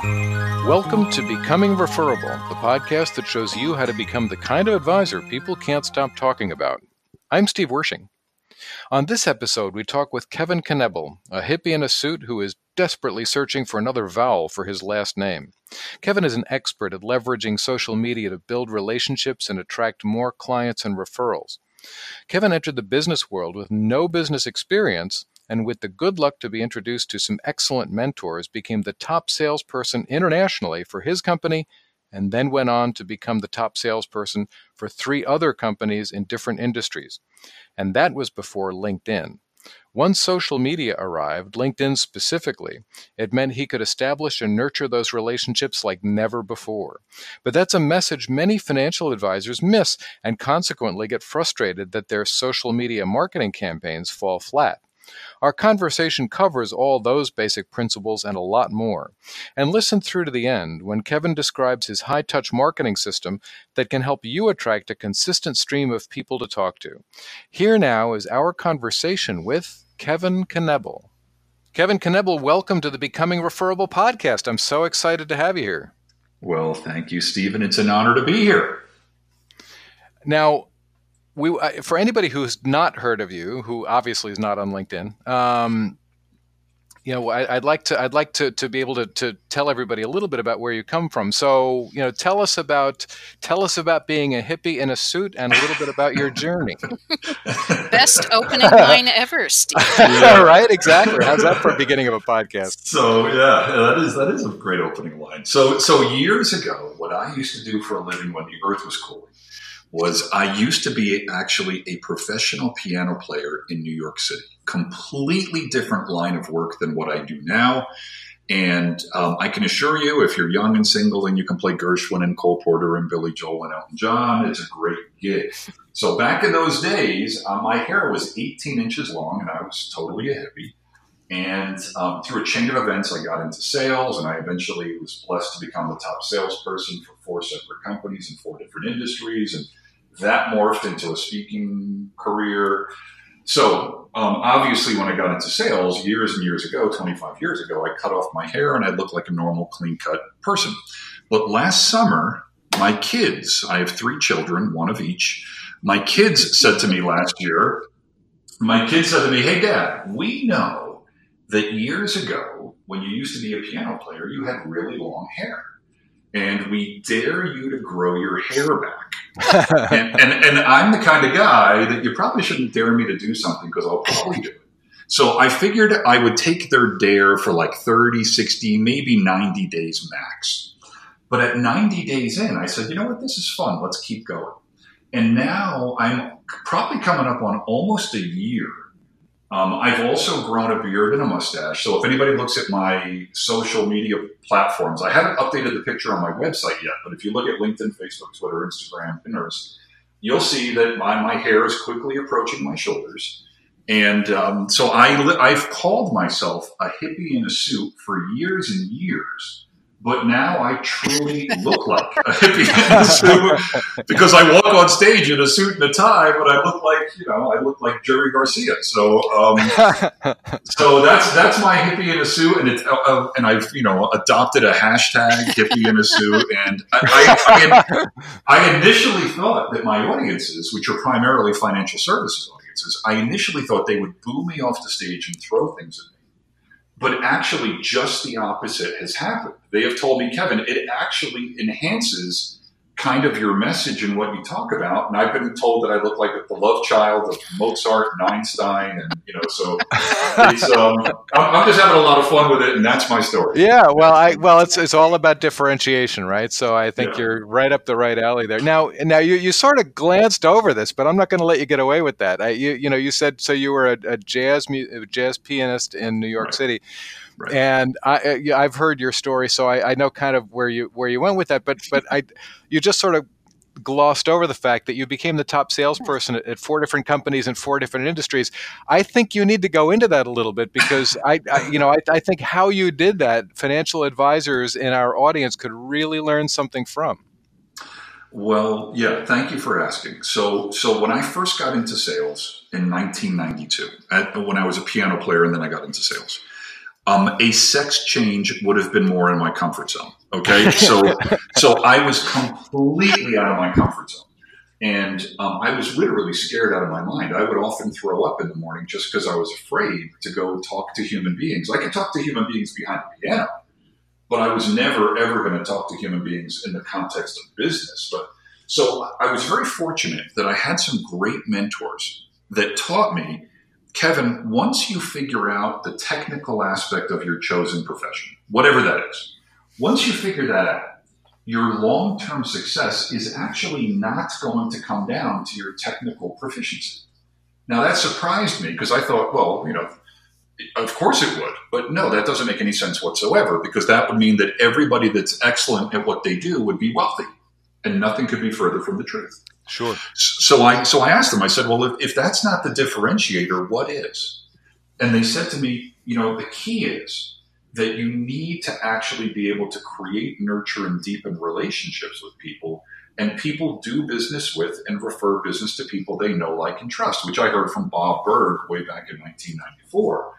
Welcome to Becoming Referable, the podcast that shows you how to become the kind of advisor people can't stop talking about. I'm Steve Wershing. On this episode, we talk with Kevin Knebl, a hippie in a suit who is desperately searching for another vowel for his last name. Kevin is an expert at leveraging social media to build relationships and attract more clients and referrals. Kevin entered the business world with no business experience and with the good luck to be introduced to some excellent mentors, became the top salesperson internationally for his company and then went on to become the top salesperson for three other companies in different industries. And that was before LinkedIn. Once social media arrived, LinkedIn specifically, it meant he could establish and nurture those relationships like never before. But that's a message many financial advisors miss and consequently get frustrated that their social media marketing campaigns fall flat. Our conversation covers all those basic principles and a lot more. And listen through to the end when Kevin describes his high touch marketing system that can help you attract a consistent stream of people to talk to. Here now is our conversation with Kevin Knebl. Kevin Knebl, welcome to the Becoming Referable podcast. I'm so excited to have you here. Well, thank you, Stephen. It's an honor to be here. Now, we uh, for anybody who's not heard of you, who obviously is not on LinkedIn, um, you know, I, would like to I'd like to to be able to to tell everybody a little bit about where you come from. So, you know, tell us about tell us about being a hippie in a suit and a little bit about your journey. Best opening line ever, Steve. Yeah. right, exactly. How's that for a beginning of a podcast? So yeah, that is that is a great opening line. So so years ago, what I used to do for a living when the Earth was cooling was I used to be actually a professional piano player in New York City. Completely different line of work than what I do now. And um, I can assure you, if you're young and single and you can play Gershwin and Cole Porter and Billy Joel and Elton John, it's a great gig. So back in those days, uh, my hair was 18 inches long and I was totally a hippie. And um, through a chain of events, I got into sales and I eventually was blessed to become the top salesperson for four separate companies and four different industries. And that morphed into a speaking career. So, um, obviously, when I got into sales years and years ago, 25 years ago, I cut off my hair and I looked like a normal, clean cut person. But last summer, my kids, I have three children, one of each. My kids said to me last year, my kids said to me, Hey, dad, we know that years ago, when you used to be a piano player, you had really long hair and we dare you to grow your hair back. and, and, and I'm the kind of guy that you probably shouldn't dare me to do something because I'll probably do it. So I figured I would take their dare for like 30, 60, maybe 90 days max. But at 90 days in, I said, you know what? This is fun. Let's keep going. And now I'm probably coming up on almost a year um, I've also grown a beard and a mustache. So if anybody looks at my social media platforms, I haven't updated the picture on my website yet, but if you look at LinkedIn, Facebook, Twitter, Instagram, Pinterest, you'll see that my, my hair is quickly approaching my shoulders. And um, so I, I've called myself a hippie in a suit for years and years but now I truly look like a hippie in a suit because I walk on stage in a suit and a tie, but I look like you know I look like Jerry Garcia. So um, so that's that's my hippie in a suit, and it's uh, uh, and I've you know adopted a hashtag hippie in a suit, and I, I, I, I initially thought that my audiences, which are primarily financial services audiences, I initially thought they would boo me off the stage and throw things at me. But actually, just the opposite has happened. They have told me, Kevin, it actually enhances kind of your message and what you talk about. And I've been told that I look like the love child of Mozart and Einstein, and you know, so it's um, I'm, I'm, just having a lot of fun with it, and that's my story. Yeah, well, I well, it's it's all about differentiation, right? So I think yeah. you're right up the right alley there. Now, now you you sort of glanced over this, but I'm not going to let you get away with that. I, you you know, you said so you were a, a jazz a jazz pianist in New York right. City. Right. And I, uh, I've heard your story, so I, I, know kind of where you where you went with that. But but I, you just sort of glossed over the fact that you became the top salesperson at, at four different companies in four different industries. I think you need to go into that a little bit because I, I you know, I, I think how you did that, financial advisors in our audience could really learn something from. Well, yeah, thank you for asking. So, so when I first got into sales in 1992, at, when I was a piano player, and then I got into sales, um, a sex change would have been more in my comfort zone. Okay, so so I was completely out of my comfort zone, and um, I was literally scared out of my mind. I would often throw up in the morning just because I was afraid to go talk to human beings. I could talk to human beings behind the piano, but I was never ever going to talk to human beings in the context of business. But so I was very fortunate that I had some great mentors that taught me Kevin, once you figure out the technical aspect of your chosen profession, whatever that is, once you figure that out, your long term success is actually not going to come down to your technical proficiency. Now, that surprised me because I thought, well, you know, of course it would. But no, that doesn't make any sense whatsoever because that would mean that everybody that's excellent at what they do would be wealthy. And nothing could be further from the truth. Sure. So I so I asked them. I said, "Well, if, if that's not the differentiator, what is?" And they said to me, "You know, the key is that you need to actually be able to create, nurture, and deepen relationships with people." And people do business with and refer business to people they know, like, and trust, which I heard from Bob Burg way back in 1994.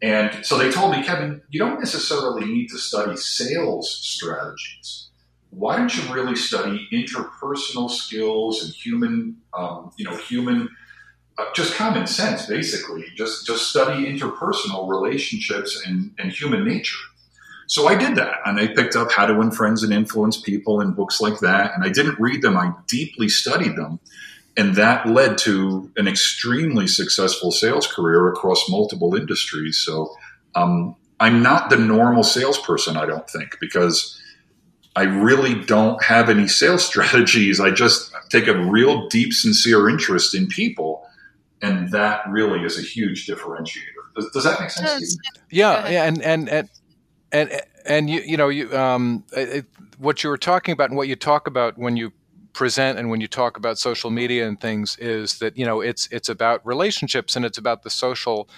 And so they told me, Kevin, you don't necessarily need to study sales strategies why don't you really study interpersonal skills and human, um, you know, human, uh, just common sense, basically. Just just study interpersonal relationships and, and human nature. So I did that, and I picked up How to Win Friends and Influence People and books like that. And I didn't read them; I deeply studied them, and that led to an extremely successful sales career across multiple industries. So um, I'm not the normal salesperson, I don't think, because I really don't have any sales strategies. I just take a real deep, sincere interest in people. And that really is a huge differentiator. Does, does that make sense? Yeah, yeah, and and and and and you you know you um it, what you were talking about and what you talk about when you present and when you talk about social media and things is that you know it's it's about relationships and it's about the social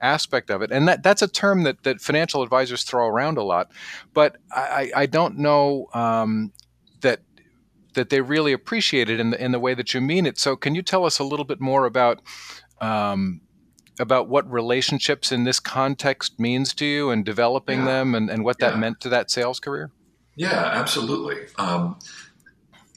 aspect of it. And that, that's a term that, that financial advisors throw around a lot. But I, I don't know um, that that they really appreciate it in the in the way that you mean it. So can you tell us a little bit more about um, about what relationships in this context means to you and developing yeah. them and, and what that yeah. meant to that sales career? Yeah, absolutely. Um,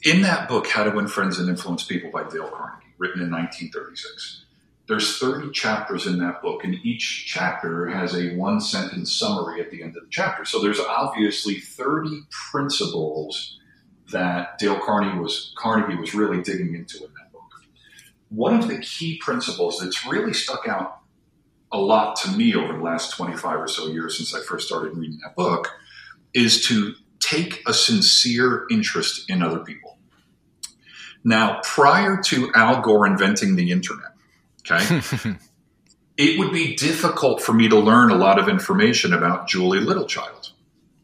in that book, How to Win Friends and Influence People by Dale Carnegie, written in 1936, there's 30 chapters in that book, and each chapter has a one sentence summary at the end of the chapter. So there's obviously 30 principles that Dale Carnegie was Carnegie was really digging into in that book. One of the key principles that's really stuck out a lot to me over the last 25 or so years since I first started reading that book is to take a sincere interest in other people. Now, prior to Al Gore inventing the internet, Okay. it would be difficult for me to learn a lot of information about Julie Littlechild,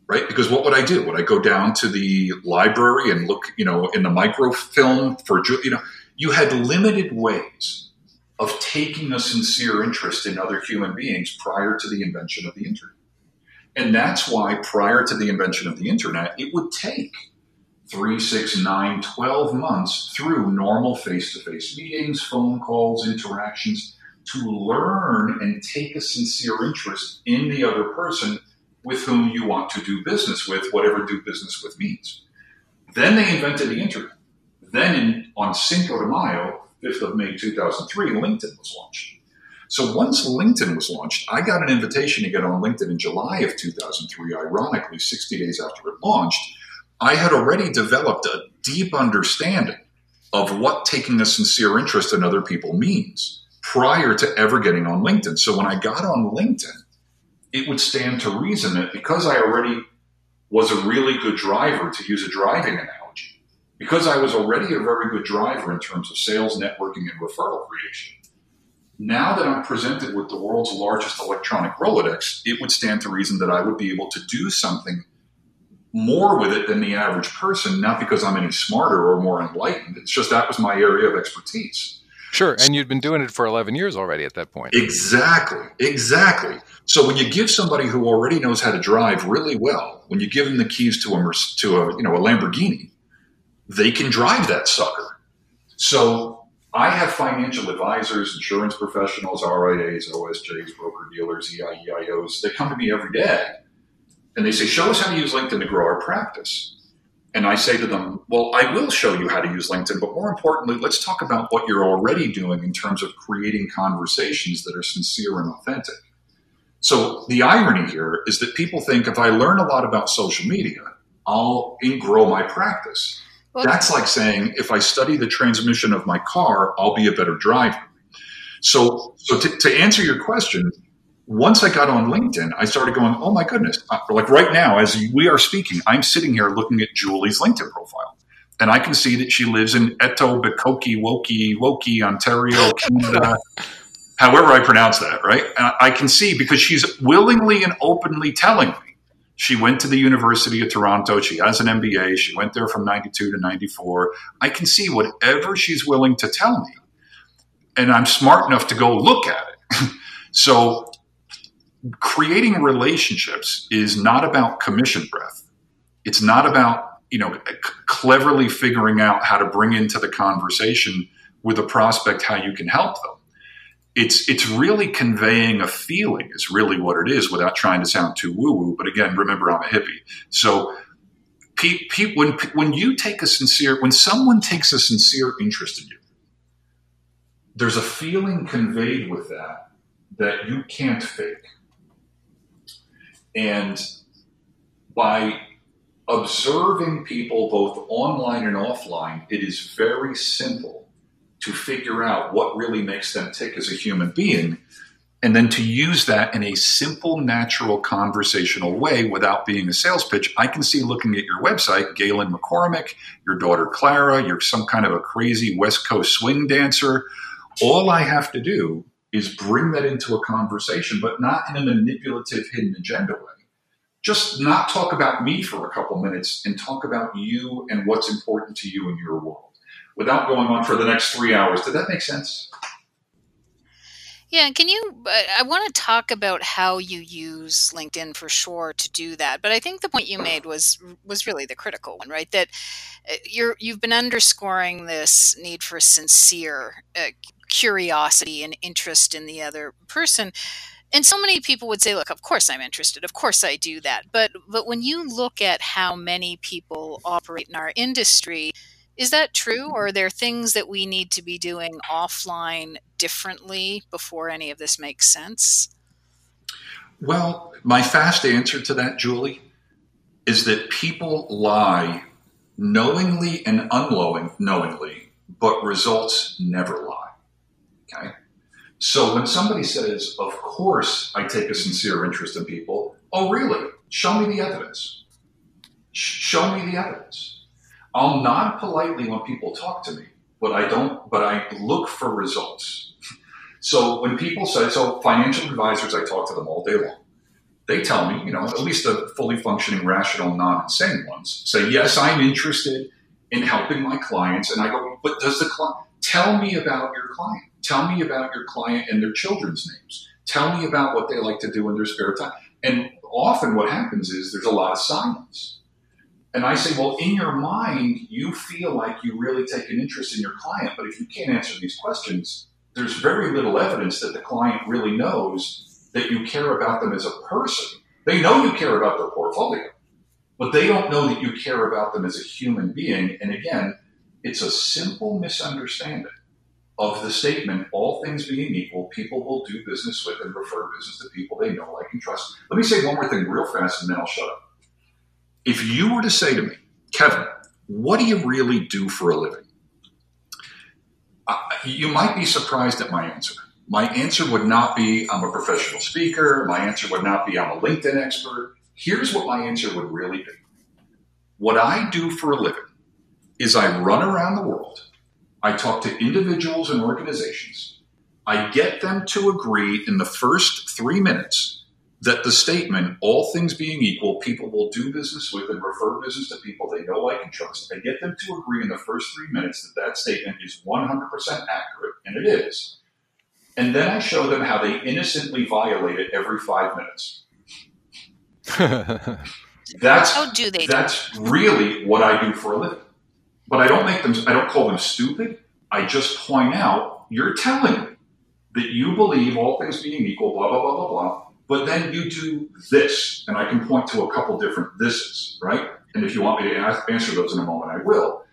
right? Because what would I do? Would I go down to the library and look, you know, in the microfilm for, Julie? you know, you had limited ways of taking a sincere interest in other human beings prior to the invention of the internet. And that's why prior to the invention of the internet, it would take three, six, nine, 12 months through normal face to face meetings, phone calls, interactions to learn and take a sincere interest in the other person with whom you want to do business with, whatever do business with means. Then they invented the internet. Then in, on Cinco de Mayo, 5th of May 2003, LinkedIn was launched. So once LinkedIn was launched, I got an invitation to get on LinkedIn in July of 2003, ironically, 60 days after it launched I had already developed a deep understanding of what taking a sincere interest in other people means prior to ever getting on LinkedIn. So when I got on LinkedIn, it would stand to reason that because I already was a really good driver, to use a driving analogy, because I was already a very good driver in terms of sales, networking, and referral creation, now that I'm presented with the world's largest electronic Rolodex, it would stand to reason that I would be able to do something more with it than the average person, not because I'm any smarter or more enlightened. It's just that was my area of expertise. Sure. And you'd been doing it for 11 years already at that point. Exactly. Exactly. So when you give somebody who already knows how to drive really well, when you give them the keys to a, to a, you know, a Lamborghini, they can drive that sucker. So I have financial advisors, insurance professionals, RIAs, OSJs, broker dealers, EIEIOs. They come to me every day and they say, Show us how to use LinkedIn to grow our practice. And I say to them, Well, I will show you how to use LinkedIn, but more importantly, let's talk about what you're already doing in terms of creating conversations that are sincere and authentic. So the irony here is that people think if I learn a lot about social media, I'll grow my practice. Well, That's like saying if I study the transmission of my car, I'll be a better driver. So, so to, to answer your question, once I got on LinkedIn, I started going, oh my goodness. Uh, like right now, as we are speaking, I'm sitting here looking at Julie's LinkedIn profile. And I can see that she lives in Etobicoke, Woki, Woki, Ontario, Canada, however I pronounce that, right? And I can see because she's willingly and openly telling me she went to the University of Toronto. She has an MBA. She went there from 92 to 94. I can see whatever she's willing to tell me. And I'm smart enough to go look at it. so creating relationships is not about commission breath. It's not about, you know, cleverly figuring out how to bring into the conversation with a prospect how you can help them it's it's really conveying a feeling is really what it is without trying to sound too woo woo. But again, remember I'm a hippie, so when when you take a sincere when someone takes a sincere interest in you, there's a feeling conveyed with that that you can't fake, and by observing people both online and offline, it is very simple to figure out what really makes them tick as a human being and then to use that in a simple, natural, conversational way without being a sales pitch. I can see looking at your website, Galen McCormick, your daughter Clara, you're some kind of a crazy West Coast swing dancer. All I have to do is bring that into a conversation, but not in a manipulative, hidden agenda way. Just not talk about me for a couple minutes and talk about you and what's important to you in your world without going on for the next three hours. Did that make sense? Yeah, can you? Uh, I want to talk about how you use LinkedIn for sure to do that. But I think the point you made was was really the critical one, right? That uh, you're you've been underscoring this need for sincere uh, curiosity and interest in the other person. And so many people would say, "Look, of course I'm interested. Of course I do that." But but when you look at how many people operate in our industry, is that true, or are there things that we need to be doing offline differently before any of this makes sense? Well, my fast answer to that, Julie, is that people lie knowingly and unknowingly, but results never lie. Okay? So when somebody says, Of course I take a sincere interest in people, oh, really? Show me the evidence. Show me the evidence. I'll nod politely when people talk to me, but I don't, but I look for results. so when people say, so financial advisors, I talk to them all day long. They tell me, you know, at least the fully functioning, rational, non insane ones say, yes, I'm interested in helping my clients. And I go, but does the client tell me about your client? Tell me about your client and their children's names. Tell me about what they like to do in their spare time. And often what happens is there's a lot of silence and I say, well, in your mind, you feel like you really take an interest in your client, but if you can't answer these questions, there's very little evidence that the client really knows that you care about them as a person. They know you care about their portfolio, but they don't know that you care about them as a human being. And again, it's a simple misunderstanding of the statement, all things being equal, people will do business with and refer business to people they know, like, and trust. Let me say one more thing real fast and then I'll shut up if you were to say to me, Kevin, what do you really do for a living? You might be surprised at my answer. My answer would not be, I'm a professional speaker. My answer would not be, I'm a LinkedIn expert. Here's what my answer would really be. What I do for a living is I run around the world. I talk to individuals and organizations. I get them to agree in the first three minutes that the statement, all things being equal, people will do business with and refer business to people they know, like, and trust. I get them to agree in the first three minutes that that statement is 100% accurate, and it is. And then I show them how they innocently violate it every five minutes. that's how do they? That's really what I do for a living. But I don't make them. I don't call them stupid. I just point out you're telling me that you believe all things being equal, blah, blah, blah, blah, blah, but then you do this. And I can point to a couple different thises, right? And if you want me to answer those in a moment, I will.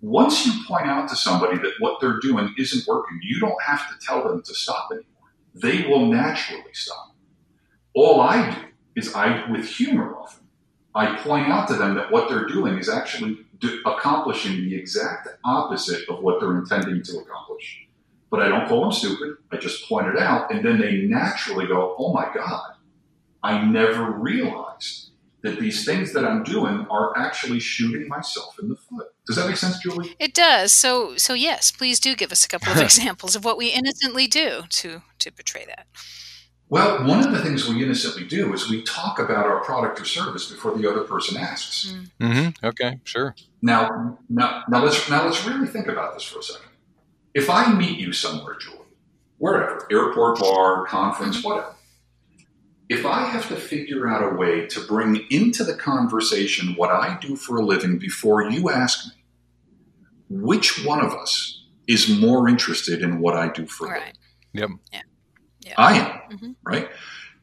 Once you point out to somebody that what they're doing isn't working, you don't have to tell them to stop anymore. They will naturally stop. All I do is I, with humor often, I point out to them that what they're doing is actually do, accomplishing the exact opposite of what they're intending to accomplish. But I don't call them stupid. I just point it out, and then they naturally go, "Oh my God, I never realized that these things that I'm doing are actually shooting myself in the foot." Does that make sense, Julie? It does. So, so yes, please do give us a couple of examples of what we innocently do to to betray that. Well, one of the things we innocently do is we talk about our product or service before the other person asks. Mm. Mm-hmm. Okay, sure. Now, now, now let's now let's really think about this for a second. If I meet you somewhere, Julie, wherever, airport, bar, conference, mm-hmm. whatever, if I have to figure out a way to bring into the conversation what I do for a living before you ask me, which one of us is more interested in what I do for a living? Yep. Yeah. Yeah. I am, mm-hmm. right?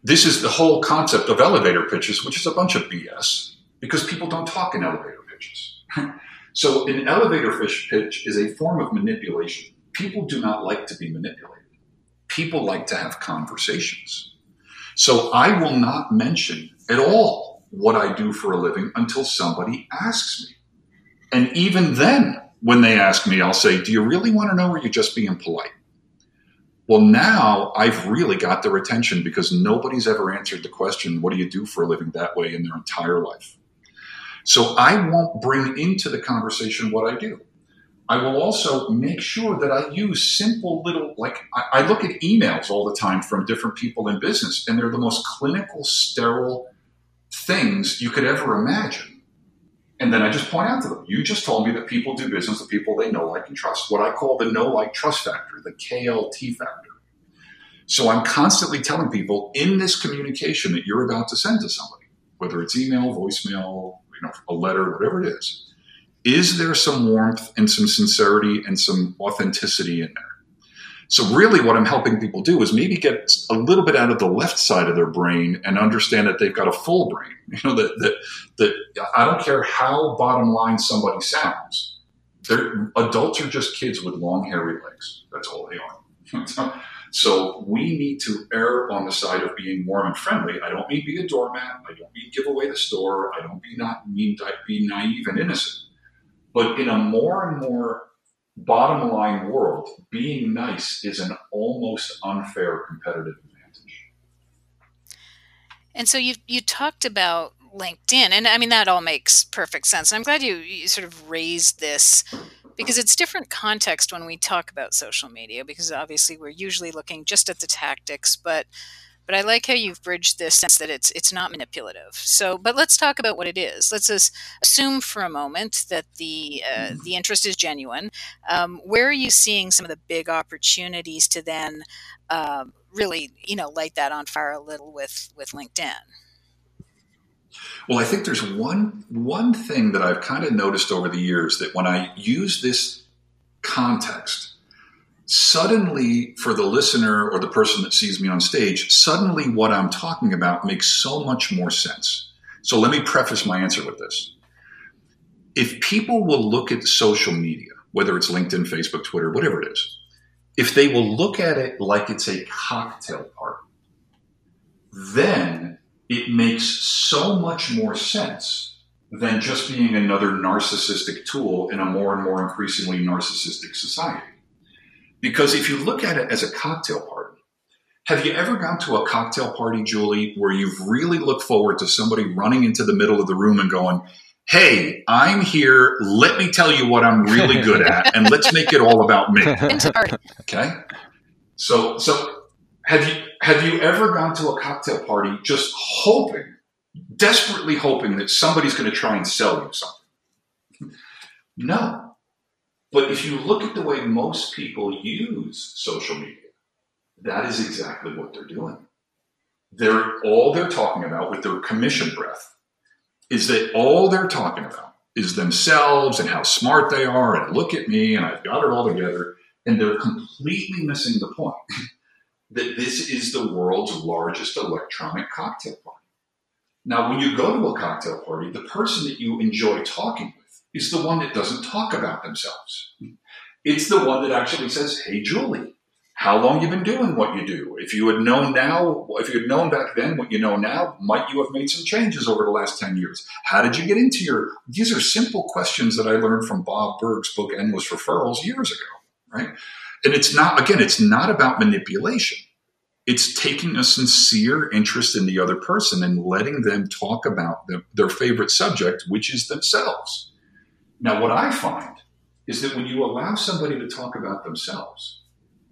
This is the whole concept of elevator pitches, which is a bunch of BS because people don't talk in elevator pitches. so, an elevator fish pitch is a form of manipulation. People do not like to be manipulated, people like to have conversations. So, I will not mention at all what I do for a living until somebody asks me. And even then, when they ask me, I'll say, Do you really want to know or are you just being polite? Well, now I've really got their attention because nobody's ever answered the question, what do you do for a living that way in their entire life? So I won't bring into the conversation what I do. I will also make sure that I use simple little, like I, I look at emails all the time from different people in business, and they're the most clinical, sterile things you could ever imagine. And then I just point out to them, you just told me that people do business with people they know, like, and trust. What I call the know, like, trust factor, the KLT factor. So I'm constantly telling people in this communication that you're about to send to somebody, whether it's email, voicemail, you know, a letter, whatever it is, is there some warmth and some sincerity and some authenticity in there? So really what I'm helping people do is maybe get a little bit out of the left side of their brain and understand that they've got a full brain. You know, that that, that I don't care how bottom line somebody sounds. They're, adults are just kids with long hairy legs. That's all they are. so we need to err on the side of being warm and friendly. I don't mean be a doormat. I don't mean give away the store. I don't mean not mean be naive and innocent. But in a more and more bottom line world, being nice is an almost unfair competitive advantage. And so you you talked about LinkedIn, and I mean that all makes perfect sense. And I'm glad you, you sort of raised this because it's different context when we talk about social media because obviously we're usually looking just at the tactics, but but I like how you've bridged this sense that it's it's not manipulative. So, but let's talk about what it is. Let's assume for a moment that the uh, mm-hmm. the interest is genuine. Um, where are you seeing some of the big opportunities to then uh, really, you know, light that on fire a little with with LinkedIn? Well, I think there's one one thing that I've kind of noticed over the years that when I use this context suddenly for the listener or the person that sees me on stage, suddenly what I'm talking about makes so much more sense. So let me preface my answer with this. If people will look at social media, whether it's LinkedIn, Facebook, Twitter, whatever it is, if they will look at it like it's a cocktail party, then it makes so much more sense than just being another narcissistic tool in a more and more increasingly narcissistic society. Because if you look at it as a cocktail party, have you ever gone to a cocktail party, Julie, where you've really looked forward to somebody running into the middle of the room and going, Hey, I'm here. Let me tell you what I'm really good at, and let's make it all about me. Okay. So, so have you have you ever gone to a cocktail party just hoping, desperately hoping that somebody's going to try and sell you something? No. But if you look at the way most people use social media, that is exactly what they're doing. They're all they're talking about with their commission breath is that all they're talking about is themselves and how smart they are and look at me and I've got it all together. And they're completely missing the point that this is the world's largest electronic cocktail party. Now, when you go to a cocktail party, the person that you enjoy talking with is the one that doesn't talk about themselves. It's the one that actually says, Hey, Julie, how long you been doing what you do. If you had known now, if you had known back then what you know now, might you have made some changes over the last 10 years? How did you get into your, these are simple questions that I learned from Bob Burg's book, Endless Referrals years ago, right? And it's not, again, it's not about manipulation. It's taking a sincere interest in the other person and letting them talk about the, their favorite subject, which is themselves. Now, what I find is that when you allow somebody to talk about themselves,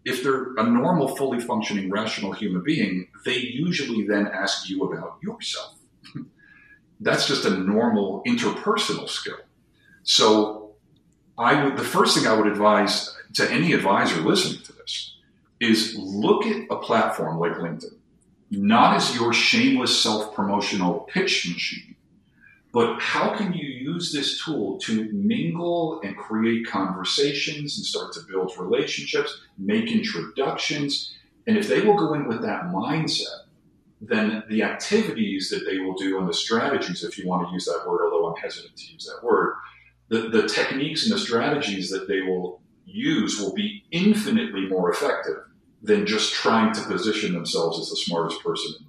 if they're a normal, fully functioning, rational human being, they usually then ask you about yourself. That's just a normal interpersonal skill. So, I would the first thing I would advise to any advisor listening to this is look at a platform like LinkedIn, not as your shameless self promotional pitch machine, but how can you use this tool to mingle and create conversations and start to build relationships, make introductions? And if they will go in with that mindset, then the activities that they will do and the strategies, if you want to use that word, although I'm hesitant to use that word, the, the techniques and the strategies that they will use will be infinitely more effective than just trying to position themselves as the smartest person in the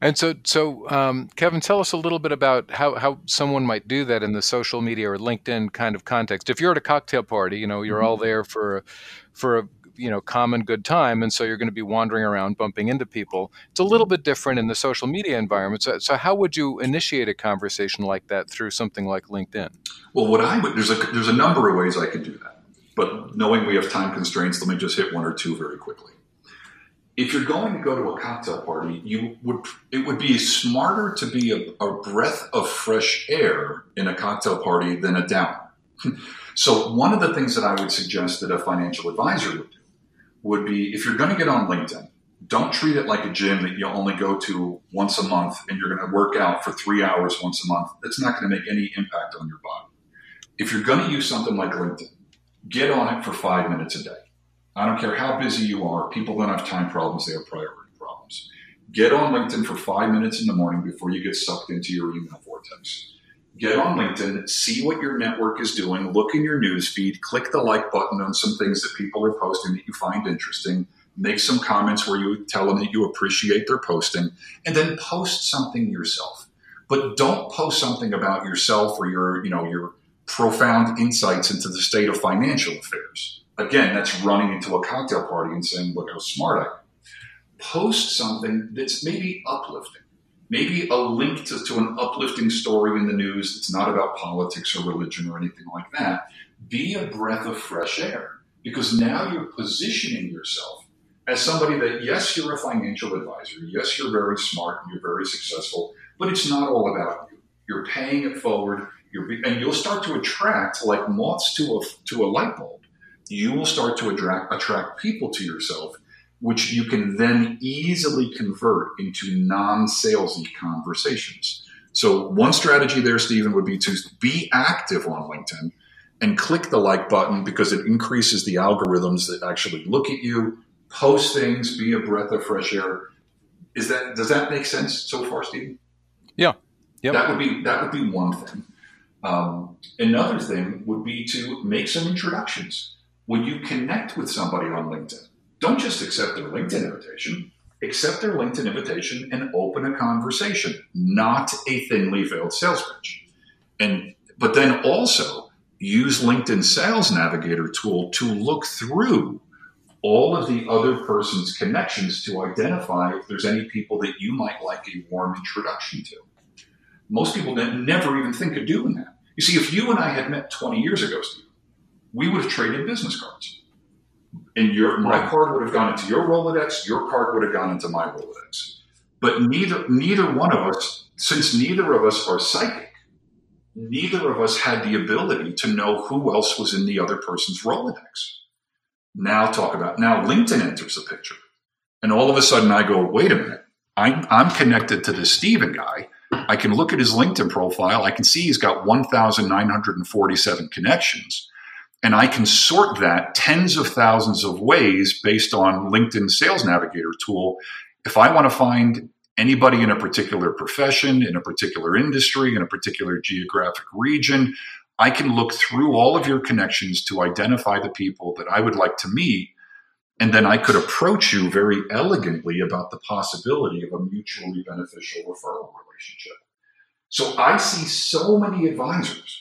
and so, so um, Kevin, tell us a little bit about how, how someone might do that in the social media or LinkedIn kind of context. If you're at a cocktail party, you know, you're mm-hmm. all there for, for a you know common good time, and so you're going to be wandering around, bumping into people. It's a little bit different in the social media environment. So, so how would you initiate a conversation like that through something like LinkedIn? Well, what I would there's a there's a number of ways I could do that, but knowing we have time constraints, let me just hit one or two very quickly if you're going to go to a cocktail party, you would it would be smarter to be a, a breath of fresh air in a cocktail party than a downer. so one of the things that I would suggest that a financial advisor would do would be if you're going to get on LinkedIn, don't treat it like a gym that you only go to once a month and you're going to work out for three hours once a month. That's not going to make any impact on your body. If you're going to use something like LinkedIn, get on it for five minutes a day I don't care how busy you are. People don't have time problems, they have priority problems. Get on LinkedIn for five minutes in the morning before you get sucked into your email vortex. Get on LinkedIn, see what your network is doing, look in your news feed, click the like button on some things that people are posting that you find interesting, make some comments where you tell them that you appreciate their posting, and then post something yourself. But don't post something about yourself or your, you know, your profound insights into the state of financial affairs Again, that's running into a cocktail party and saying, look how smart I am. Post something that's maybe uplifting, maybe a link to, to an uplifting story in the news that's not about politics or religion or anything like that. Be a breath of fresh air because now you're positioning yourself as somebody that, yes, you're a financial advisor. Yes, you're very smart and you're very successful, but it's not all about you. You're paying it forward. You're, and you'll start to attract like moths to a, to a light bulb you will start to attract, attract people to yourself, which you can then easily convert into non salesy conversations. So, one strategy there, Stephen, would be to be active on LinkedIn and click the like button because it increases the algorithms that actually look at you, post things, be a breath of fresh air. Is that does that make sense so far, Stephen? Yeah. Yep. That would be that would be one thing. Um, another thing would be to make some introductions when you connect with somebody on LinkedIn, don't just accept their LinkedIn invitation, accept their LinkedIn invitation and open a conversation, not a thinly veiled sales pitch. And but then also use LinkedIn Sales Navigator tool to look through all of the other person's connections to identify if there's any people that you might like a warm introduction to. Most people never even think of doing that. You see, if you and I had met 20 years ago, Steve, we would have traded business cards. And your my card would have gone into your Rolodex, your card would have gone into my Rolodex. But neither neither one of us, since neither of us are psychic, neither of us had the ability to know who else was in the other person's Rolodex. Now talk about now LinkedIn enters the picture. And all of a sudden I go, wait a minute, I'm, I'm connected to this Stephen guy. I can look at his LinkedIn profile. I can see he's got 1,947 connections. And I can sort that tens of thousands of ways based on LinkedIn Sales Navigator tool. If I want to find anybody in a particular profession, in a particular industry, in a particular geographic region, I can look through all of your connections to identify the people that I would like to meet. And then I could approach you very elegantly about the possibility of a mutually beneficial referral relationship. So I see so many advisors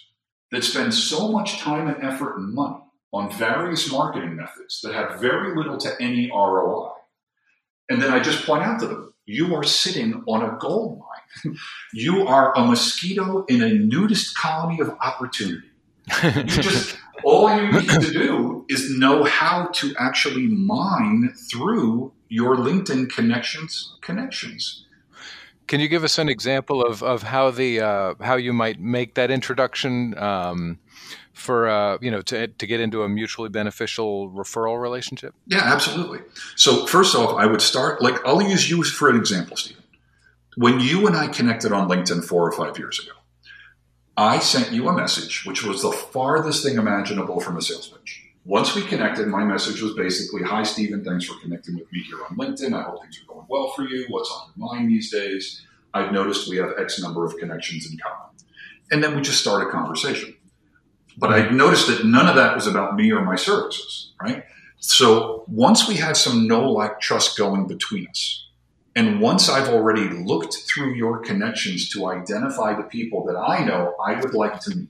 that spend so much time and effort and money on various marketing methods that have very little to any ROI. And then I just point out to them, you are sitting on a gold mine. you are a mosquito in a nudist colony of opportunity. You just all you need to do is know how to actually mine through your LinkedIn connections connections. Can you give us an example of, of how the uh, how you might make that introduction um, for uh, you know to, to get into a mutually beneficial referral relationship? Yeah, absolutely. So first off, I would start like I'll use you for an example, Stephen. When you and I connected on LinkedIn four or five years ago, I sent you a message which was the farthest thing imaginable from a sales pitch. Once we connected, my message was basically, Hi, Stephen, thanks for connecting with me here on LinkedIn. I hope things are going well for you. What's on your mind these days? I've noticed we have X number of connections in common. And then we just start a conversation. But I noticed that none of that was about me or my services, right? So once we had some know like trust going between us, and once I've already looked through your connections to identify the people that I know I would like to meet,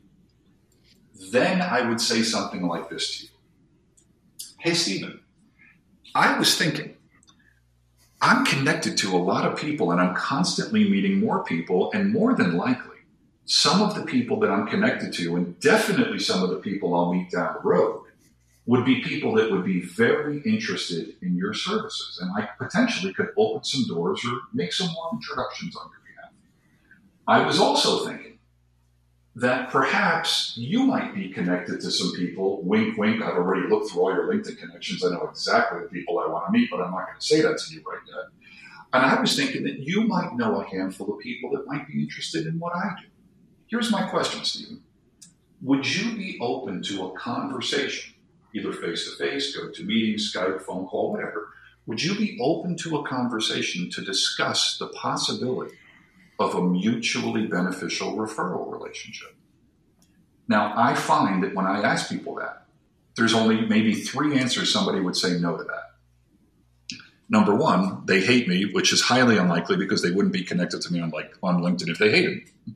then I would say something like this to you Hey, Stephen, I was thinking, I'm connected to a lot of people and I'm constantly meeting more people, and more than likely, some of the people that I'm connected to, and definitely some of the people I'll meet down the road, would be people that would be very interested in your services. And I potentially could open some doors or make some more introductions on your behalf. I was also thinking, that perhaps you might be connected to some people. Wink, wink. I've already looked through all your LinkedIn connections. I know exactly the people I want to meet, but I'm not going to say that to you right now. And I was thinking that you might know a handful of people that might be interested in what I do. Here's my question, Stephen. Would you be open to a conversation, either face to face, go to meetings, Skype, phone call, whatever? Would you be open to a conversation to discuss the possibility of a mutually beneficial referral relationship. Now, I find that when I ask people that, there's only maybe three answers somebody would say no to that. Number one, they hate me, which is highly unlikely because they wouldn't be connected to me on like on LinkedIn if they hated me.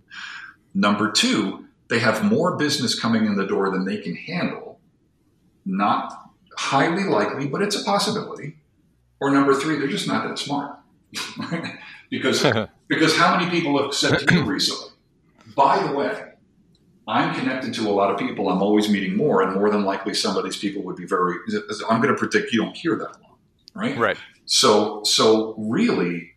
Number two, they have more business coming in the door than they can handle. Not highly likely, but it's a possibility. Or number three, they're just not that smart. because because how many people have said to you recently, by the way, I'm connected to a lot of people. I'm always meeting more, and more than likely, some of these people would be very. I'm going to predict you don't hear that long, right? Right. So, so really,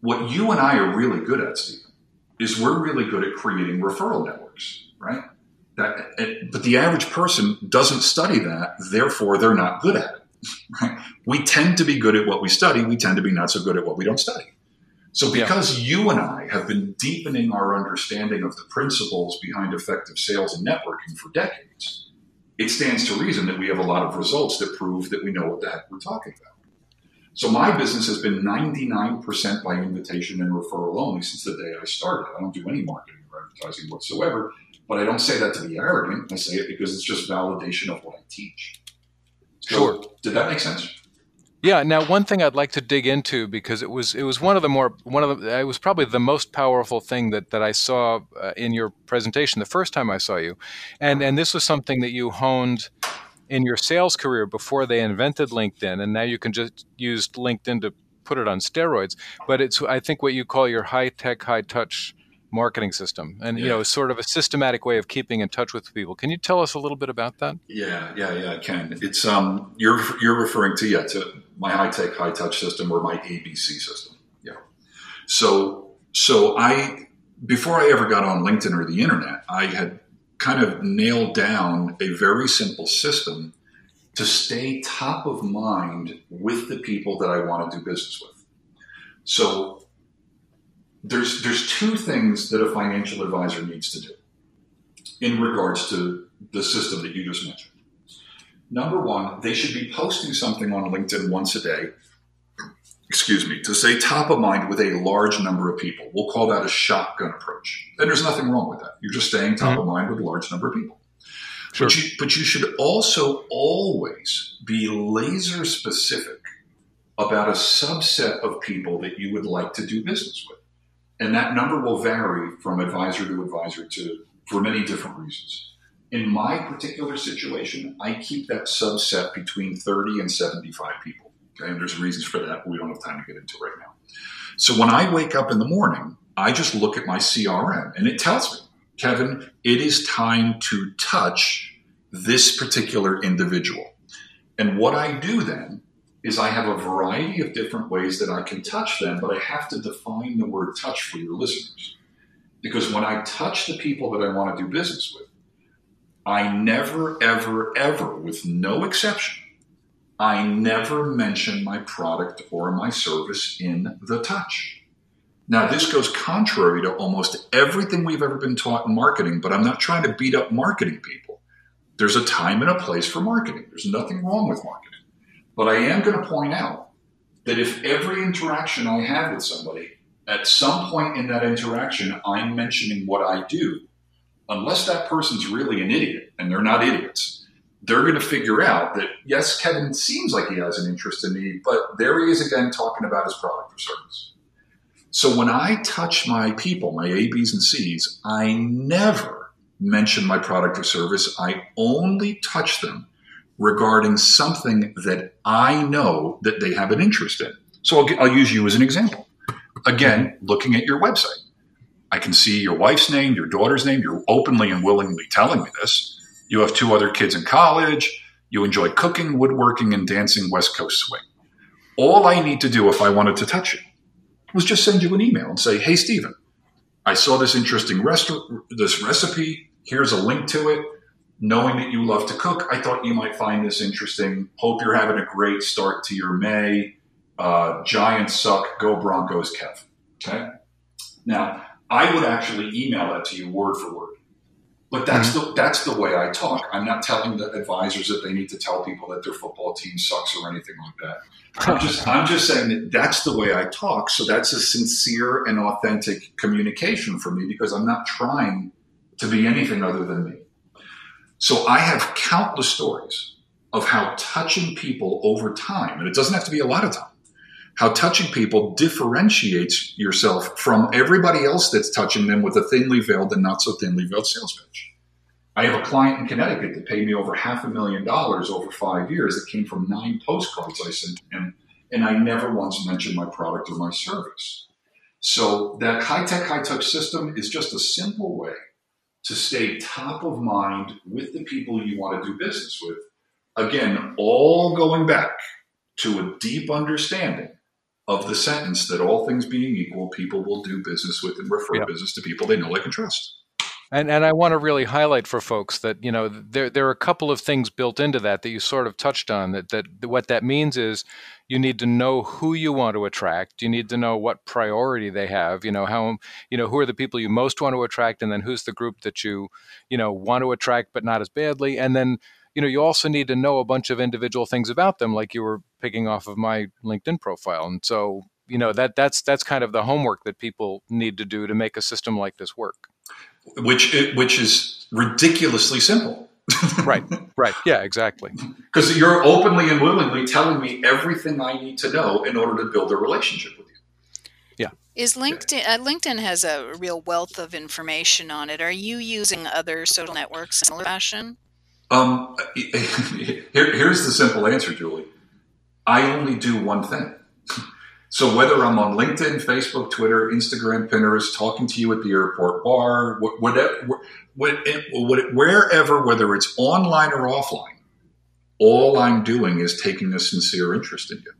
what you and I are really good at, Stephen, is we're really good at creating referral networks, right? That, but the average person doesn't study that, therefore, they're not good at it. Right? We tend to be good at what we study. We tend to be not so good at what we don't study. So, because yeah. you and I have been deepening our understanding of the principles behind effective sales and networking for decades, it stands to reason that we have a lot of results that prove that we know what the heck we're talking about. So, my business has been 99% by invitation and referral only since the day I started. I don't do any marketing or advertising whatsoever, but I don't say that to be arrogant. I say it because it's just validation of what I teach. So, sure. Did that make sense? Yeah. Now, one thing I'd like to dig into because it was it was one of the more one of the it was probably the most powerful thing that that I saw uh, in your presentation the first time I saw you, and and this was something that you honed in your sales career before they invented LinkedIn, and now you can just use LinkedIn to put it on steroids. But it's I think what you call your high tech, high touch marketing system and yeah. you know sort of a systematic way of keeping in touch with people. Can you tell us a little bit about that? Yeah yeah yeah i can. It's um you're you're referring to yeah to my high tech high touch system or my abc system. Yeah. So so i before i ever got on linkedin or the internet i had kind of nailed down a very simple system to stay top of mind with the people that i want to do business with. So there's there's two things that a financial advisor needs to do. in regards to the system that you just mentioned. Number one, they should be posting something on LinkedIn once a day, excuse me, to say top of mind with a large number of people. We'll call that a shotgun approach. And there's nothing wrong with that. You're just staying top mm-hmm. of mind with a large number of people. Sure. But, you, but you should also always be laser specific about a subset of people that you would like to do business with. And that number will vary from advisor to advisor to for many different reasons. In my particular situation, I keep that subset between 30 and 75 people. Okay? And there's reasons for that we don't have time to get into right now. So when I wake up in the morning, I just look at my CRM and it tells me, Kevin, it is time to touch this particular individual. And what I do then is I have a variety of different ways that I can touch them, but I have to define the word touch for your listeners. Because when I touch the people that I want to do business with, I never, ever, ever, with no exception, I never mention my product or my service in the touch. Now, this goes contrary to almost everything we've ever been taught in marketing, but I'm not trying to beat up marketing people. There's a time and a place for marketing. There's nothing wrong with marketing. But I am going to point out that if every interaction I have with somebody, at some point in that interaction, I'm mentioning what I do, unless that person's really an idiot, and they're not idiots, they're going to figure out that, yes, Kevin seems like he has an interest in me, but there he is again talking about his product or service. So when I touch my people, my A, B's, and C's, I never mention my product or service. I only touch them regarding something that I know that they have an interest in. So I'll, I'll use you as an example. Again, looking at your website, I can see your wife's name, your daughter's name. You're openly and willingly telling me this. You have two other kids in college. You enjoy cooking, woodworking, and dancing West Coast swing. All I need to do if I wanted to touch you was just send you an email and say, "Hey, Stephen, I saw this interesting rest- this recipe. Here's a link to it knowing that you love to cook, I thought you might find this interesting. Hope you're having a great start to your May. Uh, Giants suck. Go Broncos, Kev. Okay. Now, I would actually email that to you word for word. But that's mm-hmm. the that's the way I talk. I'm not telling the advisors that they need to tell people that their football team sucks or anything like that. I'm just I'm just saying that that's the way I talk. So that's a sincere and authentic communication for me because I'm not trying to be anything other than me. So I have countless stories of how touching people over time, and it doesn't have to be a lot of time, how touching people differentiates yourself from everybody else that's touching them with a thinly veiled and not so thinly veiled sales pitch. I have a client in Connecticut that paid me over half a million dollars over five years that came from nine postcards I sent him, and I never once mentioned my product or my service. So that high tech, high touch system is just a simple way to stay top of mind with the people you want to do business with. Again, all going back to a deep understanding of the sentence that all things being equal, people will do business with and refer yep. business to people they know, like, and trust. And and I want to really highlight for folks that you know there there are a couple of things built into that that you sort of touched on that that what that means is you need to know who you want to attract. You need to know what priority they have you know how you know who are the people you most want to attract and then who's the group that you you know want to attract but not as badly. And then you know you also need to know a bunch of individual things about them like you were picking off of my linkedin profile. And so you know that that's that's kind of the homework that people need to do to make a system like this work. Which which is ridiculously simple. Right, right, yeah, exactly. Because you're openly and willingly telling me everything I need to know in order to build a relationship with you. Yeah. Is LinkedIn uh, LinkedIn has a real wealth of information on it? Are you using other social networks in similar fashion? Um, here, here's the simple answer, Julie. I only do one thing. So whether I'm on LinkedIn, Facebook, Twitter, Instagram, Pinterest, talking to you at the airport bar, whatever, eh, wherever, whether it's online or offline, all I'm doing is taking a sincere interest in you.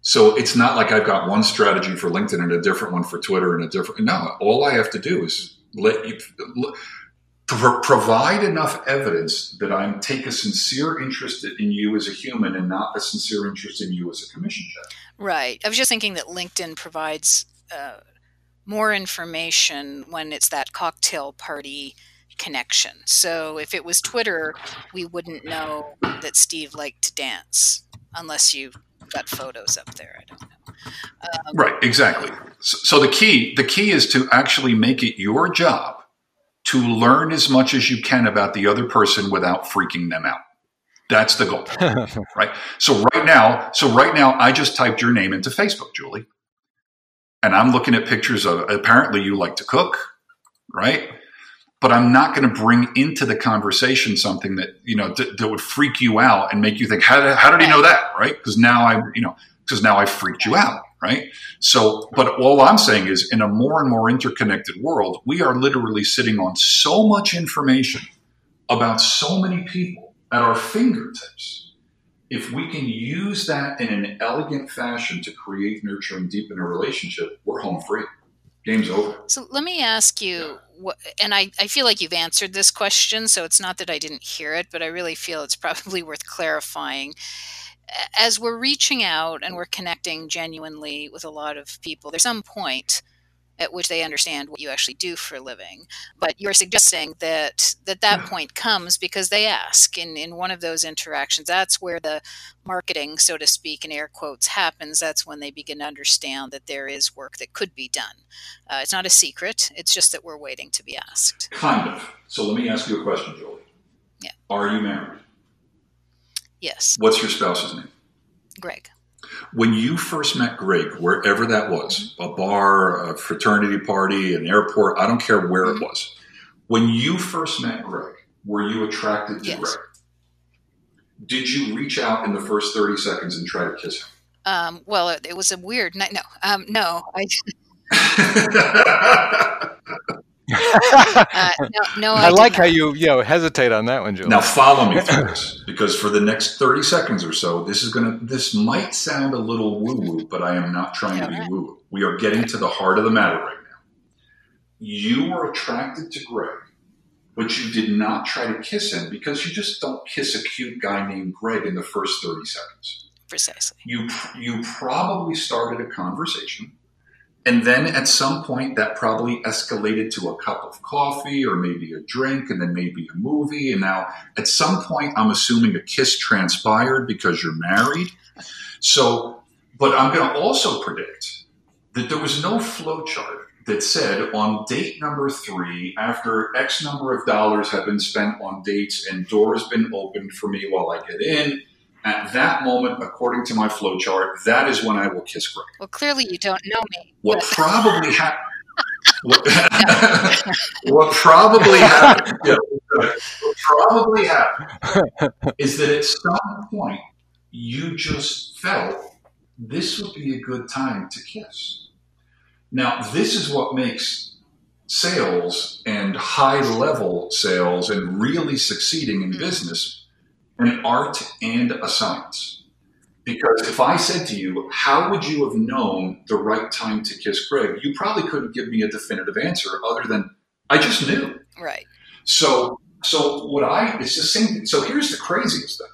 So it's not like I've got one strategy for LinkedIn and a different one for Twitter and a different. No, all I have to do is let you provide enough evidence that I take a sincere interest in you as a human and not a sincere interest in you as a commission check. Right. I was just thinking that LinkedIn provides uh, more information when it's that cocktail party, connection. So if it was Twitter, we wouldn't know that Steve liked to dance unless you got photos up there. I don't know. Um, right, exactly. So, so the key the key is to actually make it your job to learn as much as you can about the other person without freaking them out. That's the goal, right? So right now, so right now, I just typed your name into Facebook, Julie, and I'm looking at pictures of. Apparently, you like to cook, right? But I'm not going to bring into the conversation something that you know th- that would freak you out and make you think, how did, how did he know that, right? Because now I, you know, because now I freaked you out, right? So, but all I'm saying is, in a more and more interconnected world, we are literally sitting on so much information about so many people at our fingertips. If we can use that in an elegant fashion to create, nurture, and deepen a relationship, we're home free. Game's over. So let me ask you, what, and I, I feel like you've answered this question, so it's not that I didn't hear it, but I really feel it's probably worth clarifying as we're reaching out and we're connecting genuinely with a lot of people, there's some point at which they understand what you actually do for a living. But you're suggesting that that, that point comes because they ask in, in one of those interactions. That's where the marketing, so to speak, in air quotes, happens. That's when they begin to understand that there is work that could be done. Uh, it's not a secret. It's just that we're waiting to be asked. Kind of. So let me ask you a question, Julie. Yeah. Are you married? Yes. What's your spouse's name? Greg. When you first met Greg, wherever that was, a bar, a fraternity party, an airport, I don't care where mm-hmm. it was. When you first met Greg, were you attracted to yes. Greg? Did you reach out in the first 30 seconds and try to kiss him? Um, well, it, it, was a weird night. No, um, no, I. uh, no, no, I, I like how you you know hesitate on that one, Joe. Now follow me through this because for the next thirty seconds or so, this is gonna. This might sound a little woo woo, but I am not trying to be woo woo. We are getting to the heart of the matter right now. You were attracted to Greg, but you did not try to kiss him because you just don't kiss a cute guy named Greg in the first thirty seconds. Precisely. You you probably started a conversation and then at some point, that probably escalated to a cup of coffee or maybe a drink and then maybe a movie. And now at some point, I'm assuming a kiss transpired because you're married. So, but I'm going to also predict that there was no flowchart that said on date number three, after X number of dollars have been spent on dates and doors been opened for me while I get in, at that moment, according to my flowchart, that is when I will kiss Greg. Well, clearly you don't know me. What but... probably happened. what, what, probably happened? Yeah, what probably happened is that at some point you just felt this would be a good time to kiss. Now, this is what makes sales and high level sales and really succeeding in mm-hmm. business an art and a science. Because if I said to you, how would you have known the right time to kiss Greg? You probably couldn't give me a definitive answer other than I just knew. Right. So so what I it's the same thing. so here's the craziest thing.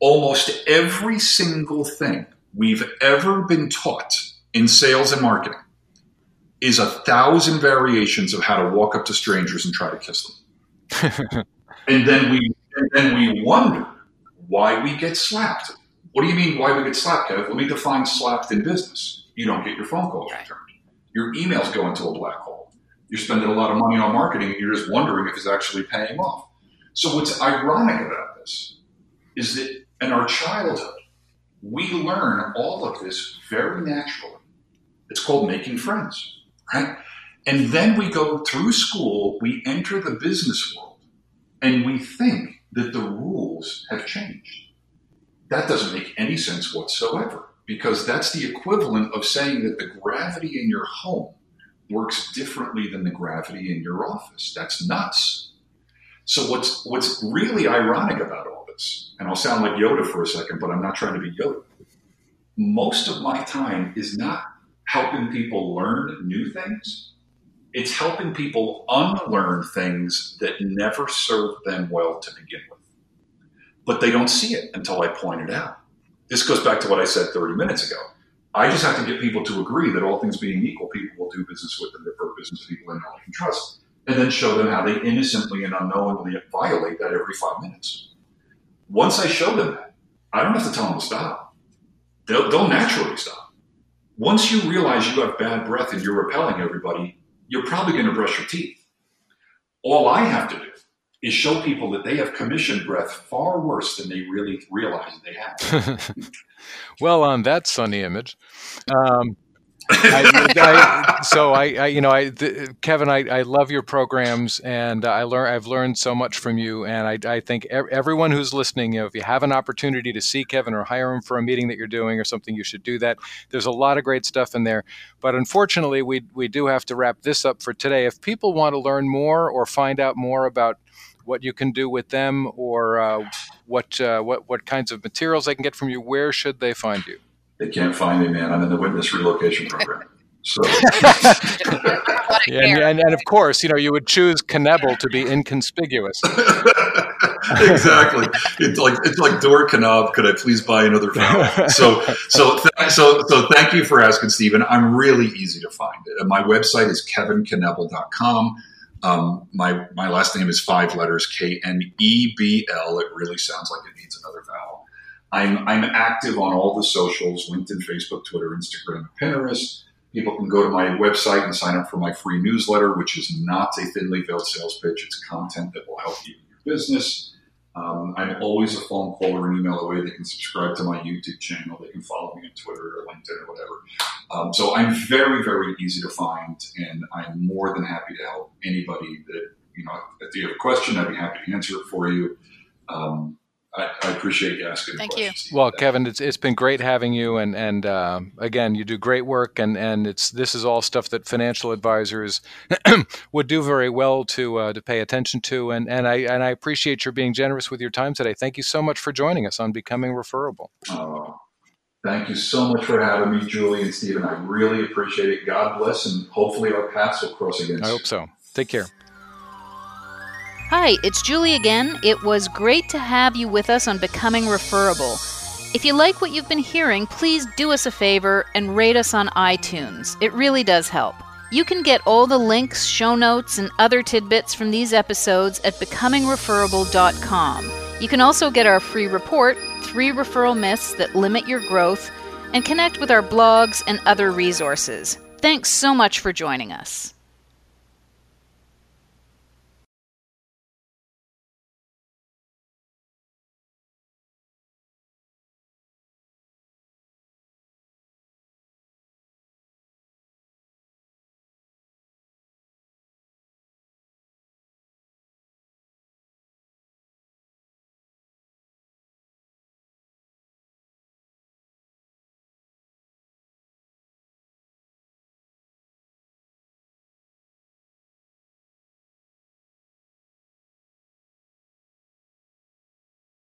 Almost every single thing we've ever been taught in sales and marketing is a thousand variations of how to walk up to strangers and try to kiss them. and then we and then we wonder why we get slapped. What do you mean, why we get slapped, Kev? Let me define slapped in business. You don't get your phone calls returned. Your emails go into a black hole. You're spending a lot of money on marketing and you're just wondering if it's actually paying off. So, what's ironic about this is that in our childhood, we learn all of this very naturally. It's called making friends, right? And then we go through school, we enter the business world, and we think that the rules have changed. That doesn't make any sense whatsoever because that's the equivalent of saying that the gravity in your home works differently than the gravity in your office. That's nuts. So what's what's really ironic about all this, and I'll sound like Yoda for a second, but I'm not trying to be Yoda. Most of my time is not helping people learn new things it's helping people unlearn things that never served them well to begin with. But they don't see it until I point it out. This goes back to what I said 30 minutes ago. I just have to get people to agree that all things being equal, people will do business with and refer business people they know and trust. and then show them how they innocently and unknowingly violate that every five minutes. Once I show them that, I don't have to tell them to stop. They'll, they'll naturally stop. Once you realize you have bad breath and you're repelling everybody, you're probably going to brush your teeth. All I have to do is show people that they have commission breath far worse than they really realize they have. well, on that sunny image. Um, I, I, so I, I, you know, I, the, Kevin, I, I love your programs, and I learn, I've learned so much from you, and I, I think everyone who's listening, you know, if you have an opportunity to see Kevin or hire him for a meeting that you're doing or something, you should do that. There's a lot of great stuff in there, but unfortunately, we we do have to wrap this up for today. If people want to learn more or find out more about what you can do with them or uh, what uh, what what kinds of materials they can get from you, where should they find you? They can't find me, man. I'm in the witness relocation program. So, yeah, and, and, and, of course, you know, you would choose Knebl to be inconspicuous. exactly. It's like it's like Dor Knab. Could I please buy another phone? So so th- so so thank you for asking, Stephen. I'm really easy to find. It. My website is kevinknebl.com. Um, my my last name is five letters, K N E B L. It really sounds like it needs another vowel. I'm I'm active on all the socials: LinkedIn, Facebook, Twitter, Instagram, Pinterest. People can go to my website and sign up for my free newsletter, which is not a thinly veiled sales pitch. It's content that will help you in your business. Um, I'm always a phone call or an email away. They can subscribe to my YouTube channel. They can follow me on Twitter or LinkedIn or whatever. Um, so I'm very, very easy to find, and I'm more than happy to help anybody that you know. If you have a question, I'd be happy to answer it for you. Um, I, I, appreciate you asking. Thank you. Well, Kevin, it's it's been great having you, and and uh, again, you do great work, and and it's this is all stuff that financial advisors would do very well to uh, to pay attention to, and and I and I appreciate your being generous with your time today. Thank you so much for joining us on becoming referable. Uh, thank you so much for having me, Julie and Stephen. I really appreciate it. God bless, and hopefully our paths will cross again. I hope so. Take care. Hi, it's Julie again. It was great to have you with us on Becoming Referable. If you like what you've been hearing, please do us a favor and rate us on iTunes. It really does help. You can get all the links, show notes, and other tidbits from these episodes at becomingreferable.com. You can also get our free report, Three Referral Myths That Limit Your Growth, and connect with our blogs and other resources. Thanks so much for joining us.